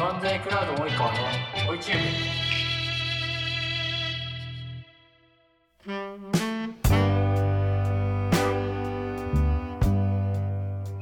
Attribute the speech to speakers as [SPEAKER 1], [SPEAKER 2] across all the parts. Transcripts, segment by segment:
[SPEAKER 1] M&A クラウド及川の？YouTube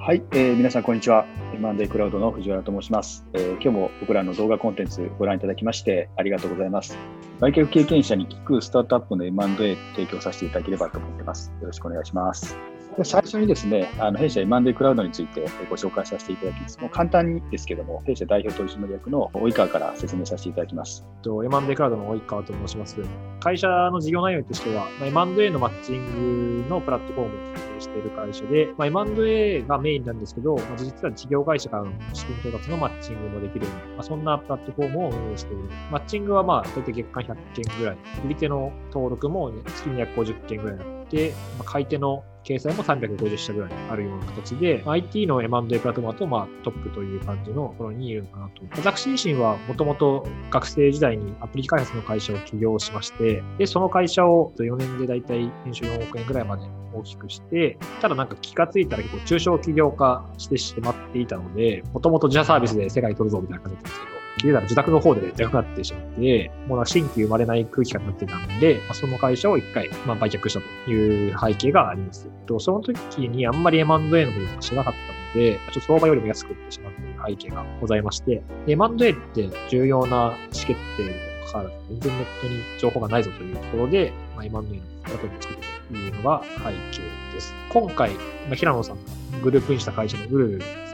[SPEAKER 2] はい、えー、皆さんこんにちは。M&A クラウドの藤原と申します、えー、今日も僕らの動画コンテンツご覧いただきましてありがとうございます。売却経験者に聞くスタートアップの M&A 提供させていただければと思っています。よろしくお願いします。で最初にですね、あの弊社 M&A クラウドについてご紹介させていただきます。もう簡単にですけども、弊社代表取締役の及川から説明させていただきます。
[SPEAKER 3] M&A クラウドの及川と申します。会社の事業内容としては、M&A のマッチングのプラットフォームを運営している会社で、まあ、M&A がメインなんですけど、まあ、実は事業会社からの資金調達のマッチングもできるような、まあ、そんなプラットフォームを運営している。マッチングはまあ、大体月間100件ぐらい。売り手の登録も月250件ぐらいて、まあ、買い手の掲載も350社ぐらいあるような形で、IT の M&A プラットフォームと、まあ、トップという感じのところにいるのかなと。私自身はもともと学生時代にアプリ開発の会社を起業しまして、で、その会社を4年でだいたい年収4億円ぐらいまで大きくして、ただなんか気がついたら結構中小企業化してしまっていたので、もともと自社サービスで世界取るぞみたいな感じだったんですけど、気づいたら自宅の方ででかくなってしまって、もう新規生まれない空気感になってたんで、その会社を一回、売却したという背景があります。その時にあんまり M&A のこととか知らなかったので、ちょっと相場よりも安く売ってしまうという背景がございまして、M&A って重要な意思決定にもかかわらず、全然ネットに情報がないぞというところで、まあ、M&A のプラットフォームを作るというのが背景です。今回、平野さんがグループにした会社のグルー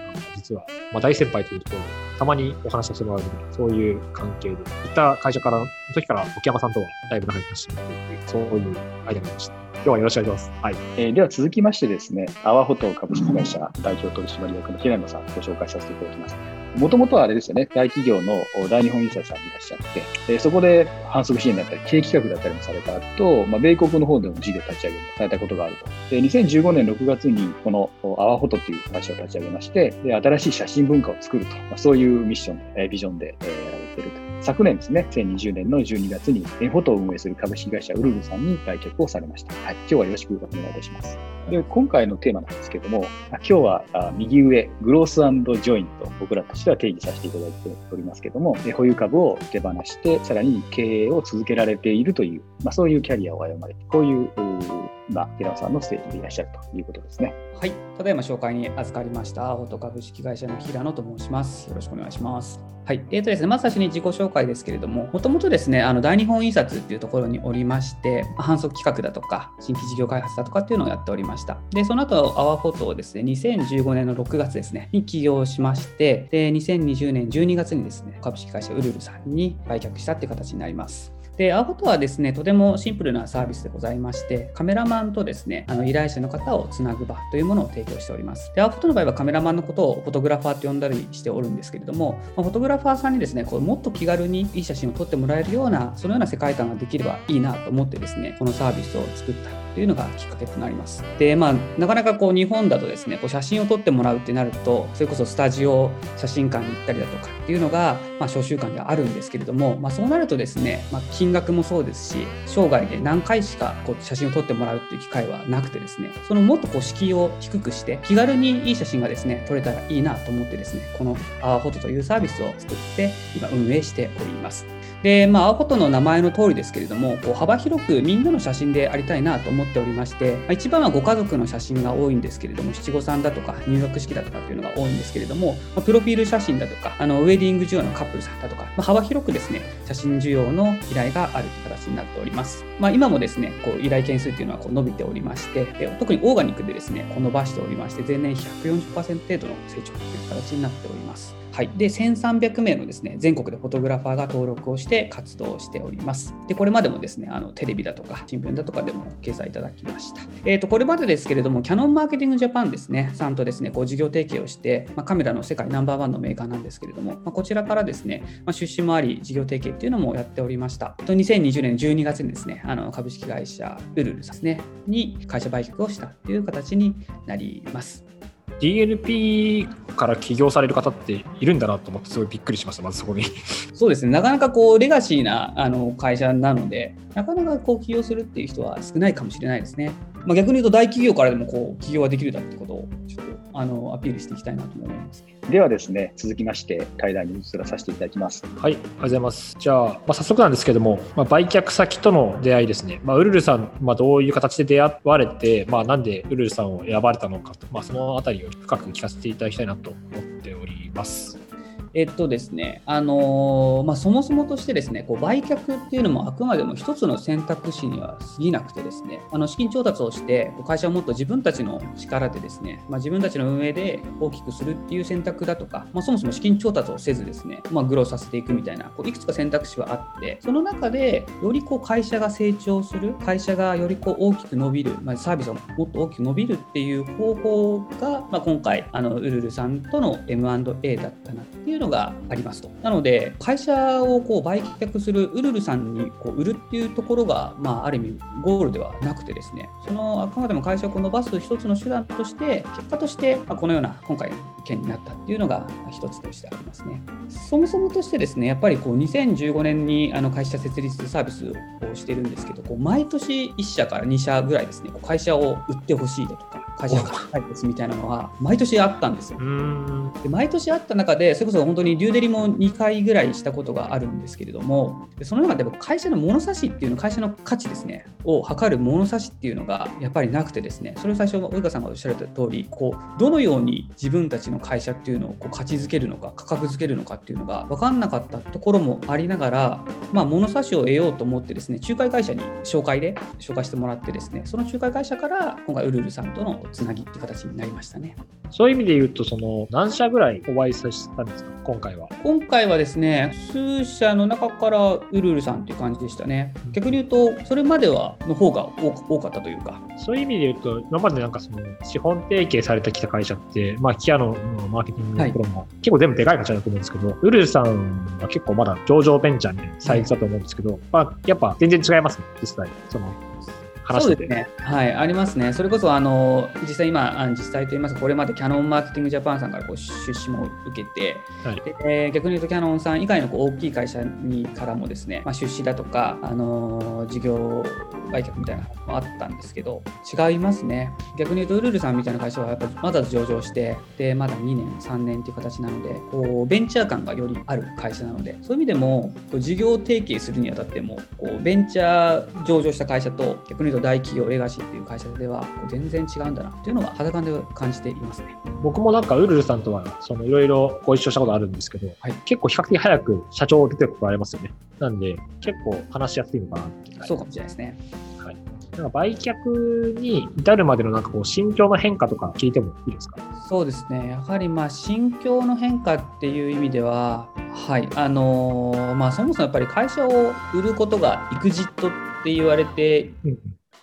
[SPEAKER 3] 実は、まあ、大先輩というところで、たまにお話しさせてもらうそういう関係で、行った会社からの時から沖山さんとはだいぶ仲良くしてもらってい、そういう間になりました。今日はよろしくお願いします。はい。
[SPEAKER 2] えー、では続きましてですね、阿波ホト株式会社代表取締役の平山さんご紹介させていただきます。もともとはあれですよね、大企業の大日本印刷さんにいらっしゃって、でそこで反則支援だったり、経営企画だったりもされた後、まあ、米国の方でも事業立ち上げもされたことがあると。で、2015年6月にこのアワホトという会社を立ち上げまして、で新しい写真文化を作ると、まあ、そういうミッション、えー、ビジョンで、えー、やられていると。昨年ですね、2020年の12月にフォトを運営する株式会社ウルルさんに売却をされました。はい、今日はよろしくお願いいたします。で今回のテーマなんですけども、今日は右上、グロースジョイント、僕らとしては定義させていただいておりますけども、保有株を手放して、さらに経営を続けられているという、まあ、そういうキャリアを歩まれて、こういう今、平野さんのステージでいらっしゃるということですね。
[SPEAKER 4] はい、ただいま紹介に預かりました、ホト株式会社の平野と申します。よろしくお願いします。はい、えーとですね、まず最初に自己紹介ですけれども、もともとですね、あの大日本印刷っていうところにおりまして、反則企画だとか、新規事業開発だとかっていうのをやっておりました。で、その後、アワフォトをですね、2015年の6月ですね、に起業しまして、で、2020年12月にですね、株式会社ウルルさんに売却したっていう形になります。で、アートはですね、とてもシンプルなサービスでございまして、カメラマンとですね、あの依頼者の方をつなぐ場というものを提供しております。で、アートの場合はカメラマンのことをフォトグラファーと呼んだりしておるんですけれども、まフォトグラファーさんにですね、こうもっと気軽にいい写真を撮ってもらえるような、そのような世界観ができればいいなと思ってですね、このサービスを作ったというのがきっかけとなります。で、まあ、なかなかこう日本だとですね、こう写真を撮ってもらうってなると、それこそスタジオ写真館に行ったりだとかっていうのが、まあ、小習慣ではあるんですけれども、まあ、そうなるとですね、まあ、金額もそうですし、生涯で何回しかこう写真を撮ってもらうっていう機会はなくてですね、そのもっとこう敷居を低くして、気軽にいい写真がですね、撮れたらいいなと思ってですね、このアーフォトというサービスを作って今運営しております。で、まあ、青フォトの名前の通りですけれども、こう幅広くみんなの写真でありたいなと思っておりまして、まあ、一番はご家族の写真が多いんですけれども、七五三だとか入学式だとかっていうのが多いんですけれども、まあ、プロフィール写真だとか、あのウェディング需要のカップルさんだとか、まあ、幅広くですね、写真需要の依頼があるという形になっております。まあ、今もですね、こう依頼件数っていうのはこう伸びておりましてで、特にオーガニックでですね、こう伸ばしておりまして、前年140%程度の成長という形になっております。はい、で1300名のですね全国でフォトグラファーが登録をして活動しております。でこれまでもですねあのテレビだとか新聞だとかでも掲載いただきました。えーと、これまでですけれどもキャノンマーケティングジャパンですねさんとですねこう事業提携をして、まあ、カメラの世界ナンバーワンのメーカーなんですけれども、まあ、こちらからですね、まあ、出資もあり事業提携っていうのもやっておりました。と2020年12月にですねあの株式会社ウルルですねに会社売却をしたという形になります。
[SPEAKER 3] DLP から起業される方っているんだなと思ってすごいびっくりしましたまずそこに。
[SPEAKER 4] そうですね。なかなかこうレガシーなあの会社なのでなかなかこう起業するっていう人は少ないかもしれないですね、まあ、逆に言うと大企業からでもこう起業ができるだってことをあのアピールしていきたいなと思います、ね。
[SPEAKER 2] ではですね、続きまして対談に移らさせていただきます。
[SPEAKER 3] はい、ありがとうございます。じゃあ、まあ、早速なんですけども、まあ、売却先との出会いですね。まあ、ウルルさん、まあ、どういう形で出会われて、まあ、なんでウルルさんを選ばれたのかと、まあ、そのあたりを深く聞かせていただきたいなと思っております。
[SPEAKER 4] えっとですね、あのー、まあ、そもそもとしてですね、こう売却っていうのもあくまでも一つの選択肢には過ぎなくてですね、あの資金調達をして、会社をもっと自分たちの力でですね、まあ、自分たちの運営で大きくするっていう選択だとか、まあ、そもそも資金調達をせずですね、まあ、グローさせていくみたいな、こういくつか選択肢はあって、その中でよりこう会社が成長する、会社がよりこう大きく伸びる、まあ、サービスがもっと大きく伸びるっていう方法が、まあ、今回、あのウルルさんとの M&A だったなっていうののがあります。と。なので、会社をこう売却するウルルさんにこう売るっていうところが、まあ、ある意味ゴールではなくてですね、そのあくまでも会社を伸ばす一つの手段として、結果として、ま、このような今回の件になったっていうのが一つとしてありますね。そもそもとしてですね、やっぱりこう2015年にあの会社設立サービスをしてるんですけど、こう毎年1社から2社ぐらいですね、こう会社を売ってほしいだとか、会社が買いですみたいなのは毎年あったんですよ。で毎年あった中でそれこそ本当にデューデリも2回ぐらいしたことがあるんですけれどもその中で会社の物差しっていうの会社の価値ですねを測る物差しっていうのがやっぱりなくてですねそれを最初及川さんがおっしゃられた通りこうどのように自分たちの会社っていうのをこう価値づけるのか価格づけるのかっていうのが分かんなかったところもありながら、まあ、物差しを得ようと思ってですね仲介会社に紹介で紹介してもらってですねその仲介会社から今回ウルルさんとのつなぎって形になりましたね。
[SPEAKER 3] そういう意味で言うと、その何社ぐらいお会いさせたんですか、今回は。
[SPEAKER 4] 今回はですね、数社の中からウルルさんっていう感じでしたね。逆に言うと、それまではの方が多かったというか。
[SPEAKER 3] そういう意味で言うと、今までなんかその資本提携されてきた会社って、まあ、キアノのマーケティングのところも、結構全部でかい会社だと思うんですけど、ウルルさんは結構まだ上場ベンチャーにサイズだと思うんですけど、まあ、やっぱ全然違いますね、実際。その話してて。
[SPEAKER 4] ね。はい、ありますね。それこそ、あの、実際今、実際といいますか、これまでキャノンマーケティングジャパンさんからこう出資も受けて、はい、で逆に言うとキャノンさん以外のこう大きい会社にからもですね、まあ、出資だとか、あの事業売却みたいなのもあったんですけど、違いますね。逆に言うと、ウルルさんみたいな会社はやっぱりまだ上場して、で、まだ2年、3年という形なので、こうベンチャー感がよりある会社なので、そういう意味でも、こう事業提携するにあたっても、こうベンチャー上場した会社と、逆にと大企業レガシーっていう会社では全然違うんだなっていうのは肌感で感じていますね。
[SPEAKER 3] 僕もなんかウルルさんとはいろいろご一緒したことあるんですけど、はい、結構比較的早く社長出てることありますよね。なんで結構話しやすいのかなって。
[SPEAKER 4] そうかもしれないですね。
[SPEAKER 3] はい。なんか売却に至るまでのなんかこう心境の変化とか聞いてもいいですか？
[SPEAKER 4] そうですね、やはりまあ心境の変化っていう意味では、はい。あのー、まあ、そもそもやっぱり会社を売ることがエクジットって言われて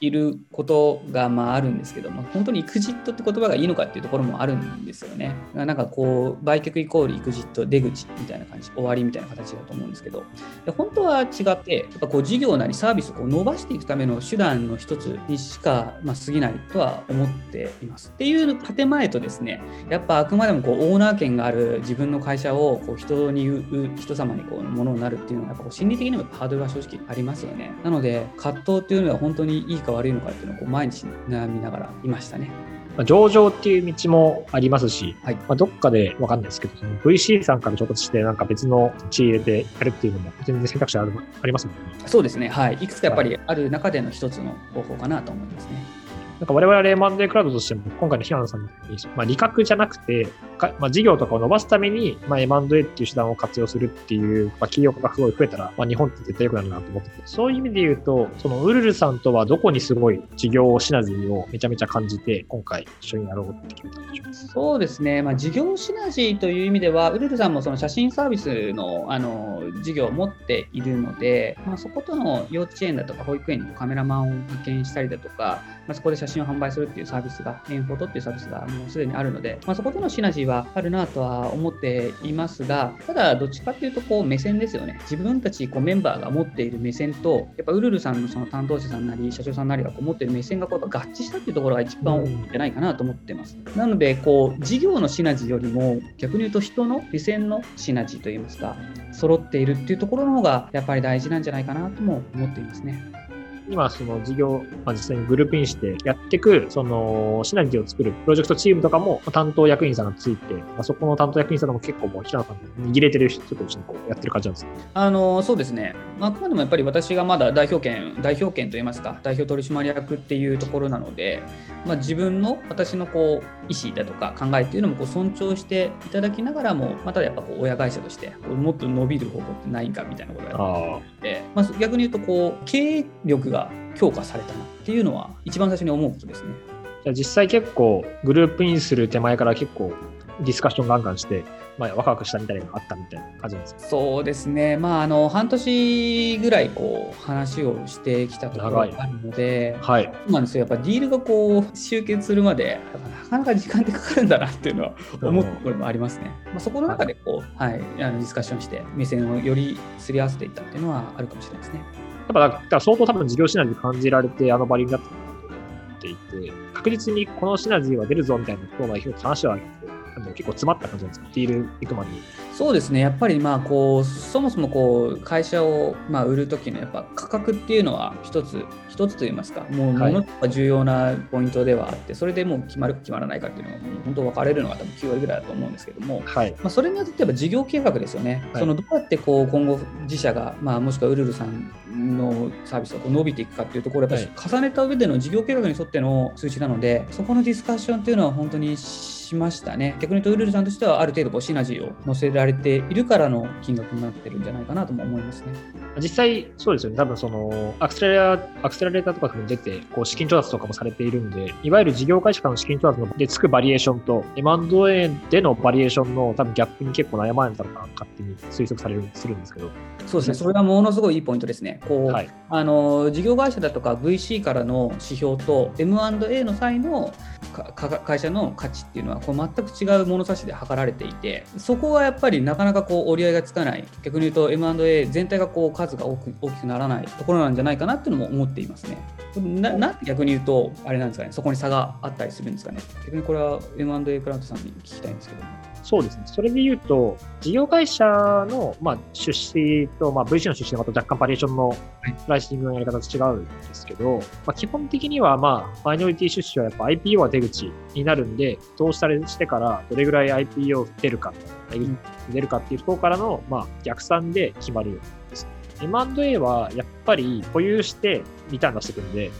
[SPEAKER 4] いることがまああるんですけども、本当にエクジットって言葉がいいのかっていうところもあるんですよね。なんかこう、売却イコールエクジット、出口みたいな感じ、終わりみたいな形だと思うんですけど、本当は違って、やっぱこう事業なりサービスをこう伸ばしていくための手段の一つにしか、まあ、過ぎないとは思っています。っていう建前とですね、やっぱあくまでもこうオーナー権がある自分の会社をこう人に言う、人様にこうものになるっていうのは、やっぱこう心理的にもハードルは正直ありますよね。なので、葛藤っていうのは本当にいいかか悪いのかっていうのをこう毎日悩みながらいましたね。
[SPEAKER 3] まあ、上場っていう道もありますし、はいまあ、どっかでわかんないですけど、VC さんから衝突して、なんか別の地入れてやるっていうのも、全然選択肢あるありますもんね。
[SPEAKER 4] そうですね、はい。いくつかやっぱりある中での一つの方法かなと思いますね。
[SPEAKER 3] なんか我々レーマンデークラウドとしても、今回の平野さんみたいに、まあ、利確じゃなくて、まあ、事業とかを伸ばすために、まあ、M&A っていう手段を活用するっていう、まあ、企業家がすごい増えたら、まあ、日本って絶対良くなるなと思ってて、そういう意味で言うと、そのウルルさんとはどこにすごい事業シナジーをめちゃめちゃ感じて、今回一緒にやろうって決めたんでしょう
[SPEAKER 4] そうですね、まあ、事業シナジーという意味では、ウルルさんもその写真サービスのあの事業を持っているので、まあ、そことの幼稚園だとか保育園にカメラマンを派遣したりだとか、まあ、そこで写真を販売するっていうサービスが、エンフォトっていうサービスがもうすでにあるので、まあ、そことのシナジーはあるなとは思っていますが、ただ、どっちかっていうと、こう、目線ですよね。自分たちこうメンバーが持っている目線と、やっぱウルルさんのその担当者さんなり、社長さんなりがこう持っている目線がこう合致したっていうところが一番大きいんじゃないかなと思ってます。なので、こう、事業のシナジーよりも、逆に言うと人の目線のシナジーといいますか、揃っているっていうところの方が、やっぱり大事なんじゃないかなとも思っていますね。
[SPEAKER 3] 今、その事業、まあ、実際にグループインしてやっていく、その、シナジーを作るプロジェクトチームとかも、担当役員さんがついて、まあ、そこの担当役員さんも結構もう、平野さん握れてる人と一緒にこうやってる感じなんです
[SPEAKER 4] あのそうですね、まあ、あくまでもやっぱり私がまだ代表権、代表権といいますか、代表取締役っていうところなので、まあ、自分の私のこう意思だとか考えっていうのもこう尊重していただきながらも、またやっぱこう親会社としてもっと伸びる方法ってないかみたいなことをやってて、まあ、逆に言うとこう経営力が強化されたなっていうのは一番最初に思うことですね。
[SPEAKER 3] じゃあ実際結構グループインする手前から結構ディスカッションガンガンして、まあ、ワクワクしたみたいなのがあったみたいな感じなんですか？
[SPEAKER 4] そうですね、まあ、あの半年ぐらいこう話をしてきたところがあるので、
[SPEAKER 3] はい。
[SPEAKER 4] そうなんですよやっぱディールがこう集結するまでなかなか時間ってかかるんだなっていうのは思うところもありますね。まあ、そこの中でこう、はい、あのディスカッションして目線をよりすり合わせていったっていうのはあるかもしれないですね。
[SPEAKER 3] っぱだから相当多分事業シナジー感じられてあのバリになったと思っていて、確実にこのシナジーは出るぞみたいなことを話はあの結構詰まった感じなんですか、ディール行くまでに。
[SPEAKER 4] そうですね、やっぱりまあこうそもそもこう会社をまあ売るときのやっぱ価格っていうのは一つ、一つといいますか、もう
[SPEAKER 3] はい
[SPEAKER 4] ものすごく重要なポイントではあって、それでもう決まるか決まらないかっていうのは、本当分かれるのが多分9割ぐらいだと思うんですけども、
[SPEAKER 3] はい。
[SPEAKER 4] まあ、それによってやっぱ事業計画ですよね、
[SPEAKER 3] はい
[SPEAKER 4] そのどうやってこう今後、自社が、まあ、もしくはウルルさんのサービスがこう伸びていくかっていうところをやっぱり重ねた上での事業計画に沿っての数値なので、そこのディスカッションっていうのは本当にしましたね。逆に言うと、ウルルさんとしてはある程度シナジーを載せられているからの金額になってるんじゃないかなとも思いますね。
[SPEAKER 3] 実際、そうですよね。多分その、アクセラレーター、アクセラレーターとかも出て、こう、資金調達とかもされているんで、いわゆる事業会社からの資金調達でつくバリエーションと、M&A でのバリエーションの多分ギャップに結構悩まれたのかな、勝手に推測される、するんですけど。
[SPEAKER 4] そうですね、それはものすごいいいポイントですね。こう
[SPEAKER 3] はい。
[SPEAKER 4] あの事業会社だとか VC からの指標と M&A の際の会社の価値っていうのはこう全く違う物差しで測られていてそこはやっぱりなかなかこう折り合いがつかない逆に言うと M&A 全体がこう数が大き大きくならないところなんじゃないかなっていうのも思っていますね。ななんで逆に言うとあれなんですかねそこに差があったりするんですかね逆にこれは M&A クラウドさんに聞きたいんですけども。
[SPEAKER 3] そうですね。それで言うと、事業会社の、まあ、出資と、まあ、VC の出資のまた若干バリエーションのプライシングのやり方と違うんですけど、まあ、基本的には、まあ、マイノリティ出資はやっぱ IPO は出口になるんで、投資されしてからどれぐらい IPO 出るか、
[SPEAKER 4] ん
[SPEAKER 3] 出るかっていうところからの、まあ、逆算で決まるんです。M&A はやっぱり保有してリターン出してくるんで、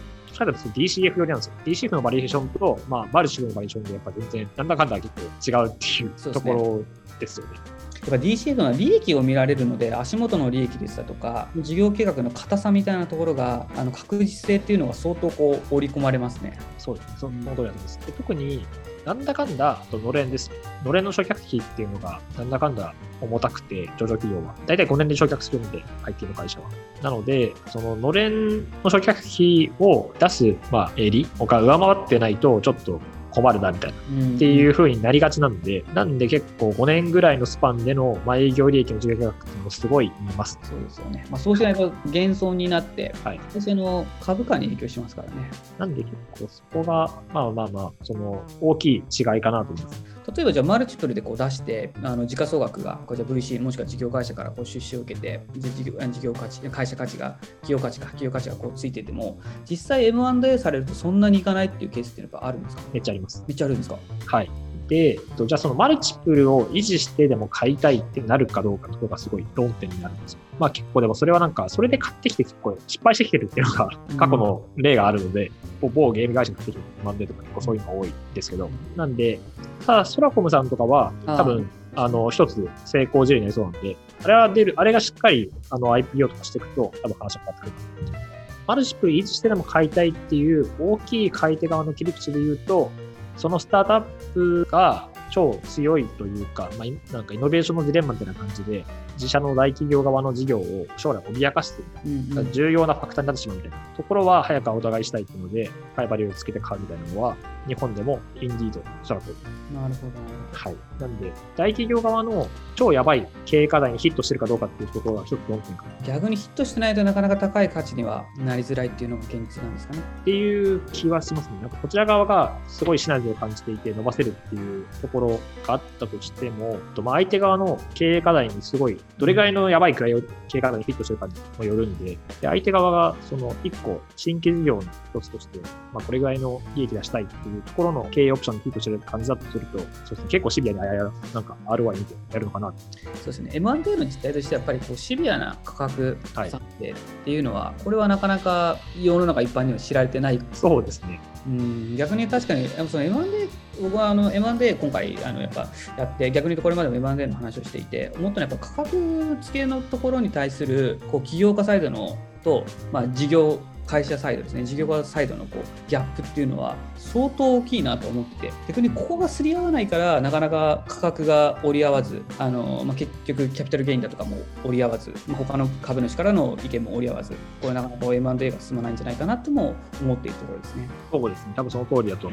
[SPEAKER 3] かと DCF 寄りなんですよ。DCF のバリエーションと、まあ、マルチのバリエーションでやっぱ全然、なんだかんだ結構違うっていうところですよね。
[SPEAKER 4] やっぱ DCF の利益を見られるので足元の利益ですだとか事業計画の硬さみたいなところがあの確実性っていうのが相当こう織り込まれますね。
[SPEAKER 3] そうですね。その通りだと思います。で特に、なんだかんだ、あとのれんです。のれんの償却費っていうのが、なんだかんだ重たくて、上場企業は。だいたい5年で償却するんで、入っている会社は。なので、そののれんの償却費を出す、まあ、襟が上回ってないと、ちょっと困るな、みたいな。っていう風になりがちなんで、なんで結構5年ぐらいのスパンでの、まあ、営業利益の事業計画っていうのもすごい見ます。
[SPEAKER 4] そうですよね。まあ、そうしないと減損になって、
[SPEAKER 3] はい
[SPEAKER 4] 会社の株価に影響しますからね。
[SPEAKER 3] なんで結構そこが、まあまあまあ、その大きい違いかなと思います。
[SPEAKER 4] 例えばじゃあマルチプルでこう出してあの時価総額がこうじゃあ VC もしくは事業会社からこう出資を受けてで事業事業価値会社価値が企業価値が企業価値がこうついてても実際 M&A されるとそんなにいかないっていうケースっていうのはあるんですか？
[SPEAKER 3] めっちゃあります。
[SPEAKER 4] めっちゃあるんですか？
[SPEAKER 3] はい。で、えっとじゃあそのマルチプルを維持してでも買いたいってなるかどうかというのがすごい論点になるんですよ。まあ結構でもそれはなんか、それで買ってきて結構失敗してきてるっていうのが過去の例があるので、こう某ゲーム会社に買ってきてマンデーとか結構そういうのが多いんですけど、なんで、ただソラコムさんとかは多分、あの、一つ成功事例になりそうなんで、あれは出る、あれがしっかりあの IPO とかしていくと、多分話が変わってくる。マルチプル維持してでも買いたいっていう大きい買い手側の切り口で言うと、そのスタートアップが超強いというか、まあ、いなんかイノベーションのジレンマみたいな感じで、自社の大企業側の事業を将来脅かしている
[SPEAKER 4] うんうん
[SPEAKER 3] 重要なファクターになってしまうみたいなところは早くお互いしたいっていうので、ハイバリューをつけて買うみたいなのは、日本でもインディード、おそらく。
[SPEAKER 4] なるほど。
[SPEAKER 3] はい。なんで、大企業側の超やばい経営課題にヒットしてるかどうかっていうところが一つ論点かなっ
[SPEAKER 4] 逆にヒットしてないとなかなか高い価値にはなりづらいっていうのが現実なんですかね。
[SPEAKER 3] ていう気はしますね。なんかこちら側がすごいシナジーを感じていて伸ばせるっていうところがあったとしても、とまあ、相手側の経営課題にすごい、どれぐらいのやばいくらい経営課題にフィットしてるかにもよるんで、で相手側がその1個新規事業の一つとして、まあ、これぐらいの利益出したいっていうところの経営オプションにフィットしてる感じだとすると、そうですね、結構シビアにあやなんか ROI 見てやるのかな
[SPEAKER 4] そうですね、M&A の実態としてやっぱりこうシビアな価格設定っていうのは、これはなかなか世の中一般には知られてない。
[SPEAKER 3] そうですね。
[SPEAKER 4] うん逆に確かにその M&A 僕はあの M&A 今回あのやっぱやって逆にこれまでも M&A の話をしていて思ったのはやっぱ価格付けのところに対するこう起業家サイドのと、まあ、事業会社サイドですね、事業家サイドのこうギャップっていうのは相当大きいなと思ってて、逆にここがすり合わないから、なかなか価格が折り合わず、あのまあ、結局、キャピタルゲインだとかも折り合わず、まあ、他の株主からの意見も折り合わず、これなかなか M&A が進まないんじゃないかなとも思っているところですね。
[SPEAKER 3] そうですね、多分その通りだと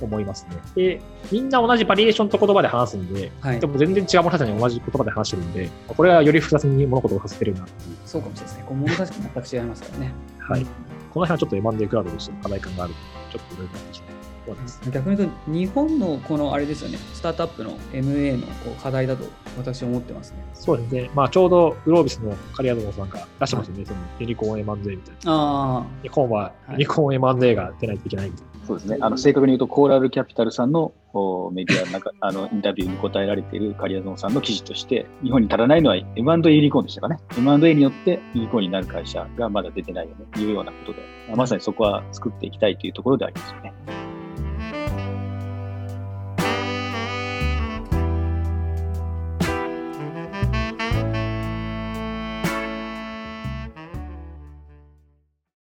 [SPEAKER 3] 思いますね。で、みんな同じバリエーションと言葉で話すんで、はい、でも全然違う物語に同じ言葉で話してるんで、これはより複雑に物事をさせてるなっていう。
[SPEAKER 4] そうかもしれないですね。こう物差しが全く違いますからね。
[SPEAKER 3] はい。この辺はちょっと M&A クラウドとしての課題感があるちょっといろいろな
[SPEAKER 4] 逆に言うと、日本のこのあれですよね、スタートアップの MA のこう課題だと私は思ってますね。
[SPEAKER 3] そうですね。まあ、ちょうどグロービスのカリアドモさんが出してましたね、はい、そのユニコーン M&A みたいな。あ日本はユニコーン M&A が出ないといけないみたいな。
[SPEAKER 2] そうですね。あの正確に言うと、コーラルキャピタルさんのメディアの中 あのインタビューに答えられているカリアゾンさんの記事として、日本に足らないのは M&A ユニコーンでしたかね。M&A によってユニコーンになる会社がまだ出てないよねというようなことで、まさにそこは作っていきたいというところでありますよね。